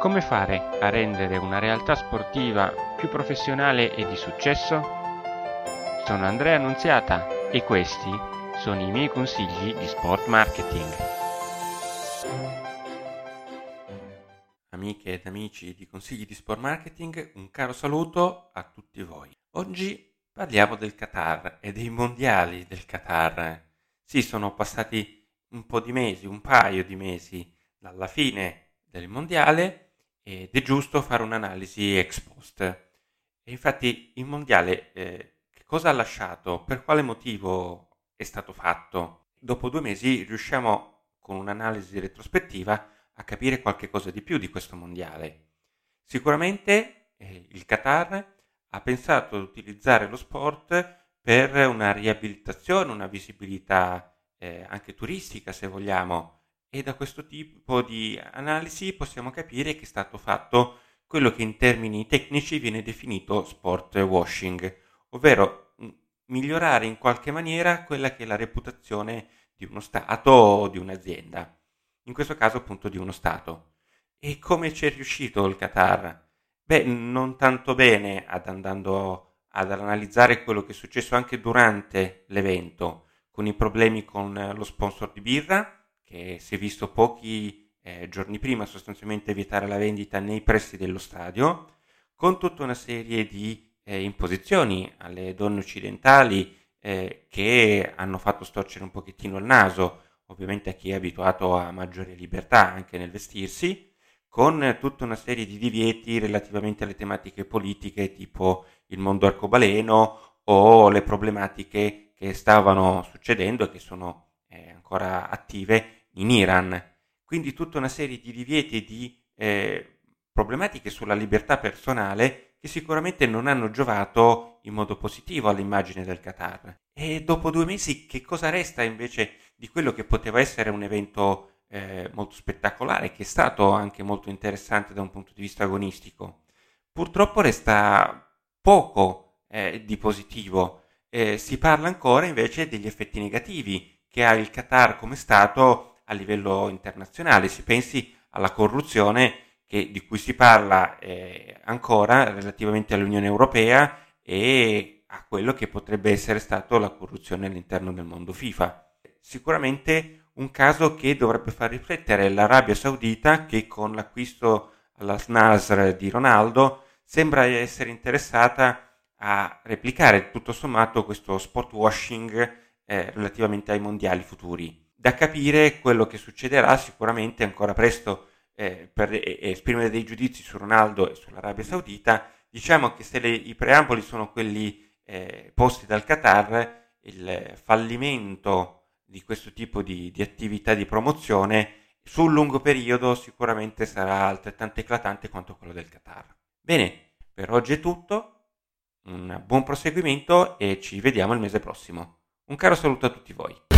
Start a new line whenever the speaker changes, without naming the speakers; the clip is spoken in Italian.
Come fare a rendere una realtà sportiva più professionale e di successo? Sono Andrea Annunziata e questi sono i miei consigli di sport marketing.
Amiche ed amici di consigli di sport marketing, un caro saluto a tutti voi. Oggi parliamo del Qatar e dei mondiali del Qatar. Sì, sono passati un po' di mesi, un paio di mesi dalla fine del mondiale ed è giusto fare un'analisi ex post. E infatti il mondiale eh, che cosa ha lasciato? Per quale motivo è stato fatto? Dopo due mesi riusciamo con un'analisi retrospettiva a capire qualche cosa di più di questo mondiale. Sicuramente eh, il Qatar ha pensato di utilizzare lo sport per una riabilitazione, una visibilità eh, anche turistica se vogliamo e da questo tipo di analisi possiamo capire che è stato fatto quello che in termini tecnici viene definito sport washing, ovvero migliorare in qualche maniera quella che è la reputazione di uno Stato o di un'azienda, in questo caso appunto di uno Stato. E come ci è riuscito il Qatar? Beh, non tanto bene ad andando ad analizzare quello che è successo anche durante l'evento, con i problemi con lo sponsor di birra, che si è visto pochi eh, giorni prima sostanzialmente vietare la vendita nei pressi dello stadio, con tutta una serie di eh, imposizioni alle donne occidentali eh, che hanno fatto storcere un pochettino il naso, ovviamente a chi è abituato a maggiore libertà anche nel vestirsi, con tutta una serie di divieti relativamente alle tematiche politiche tipo il mondo arcobaleno o le problematiche che stavano succedendo e che sono eh, ancora attive in Iran. Quindi tutta una serie di divieti e di eh, problematiche sulla libertà personale che sicuramente non hanno giovato in modo positivo all'immagine del Qatar. E dopo due mesi che cosa resta invece di quello che poteva essere un evento eh, molto spettacolare, che è stato anche molto interessante da un punto di vista agonistico. Purtroppo resta poco eh, di positivo, eh, si parla ancora invece degli effetti negativi che ha il Qatar come Stato a livello internazionale. Si pensi alla corruzione che, di cui si parla eh, ancora relativamente all'Unione Europea e a quello che potrebbe essere stato la corruzione all'interno del mondo FIFA. Sicuramente un caso che dovrebbe far riflettere l'Arabia Saudita che con l'acquisto alla SNASR di Ronaldo sembra essere interessata a replicare tutto sommato questo sport washing eh, relativamente ai mondiali futuri. Da capire quello che succederà sicuramente ancora presto eh, per esprimere dei giudizi su Ronaldo e sull'Arabia Saudita. Diciamo che se le, i preamboli sono quelli eh, posti dal Qatar, il fallimento di questo tipo di, di attività di promozione sul lungo periodo sicuramente sarà altrettanto eclatante quanto quello del Qatar. Bene, per oggi è tutto, un buon proseguimento e ci vediamo il mese prossimo. Un caro saluto a tutti voi.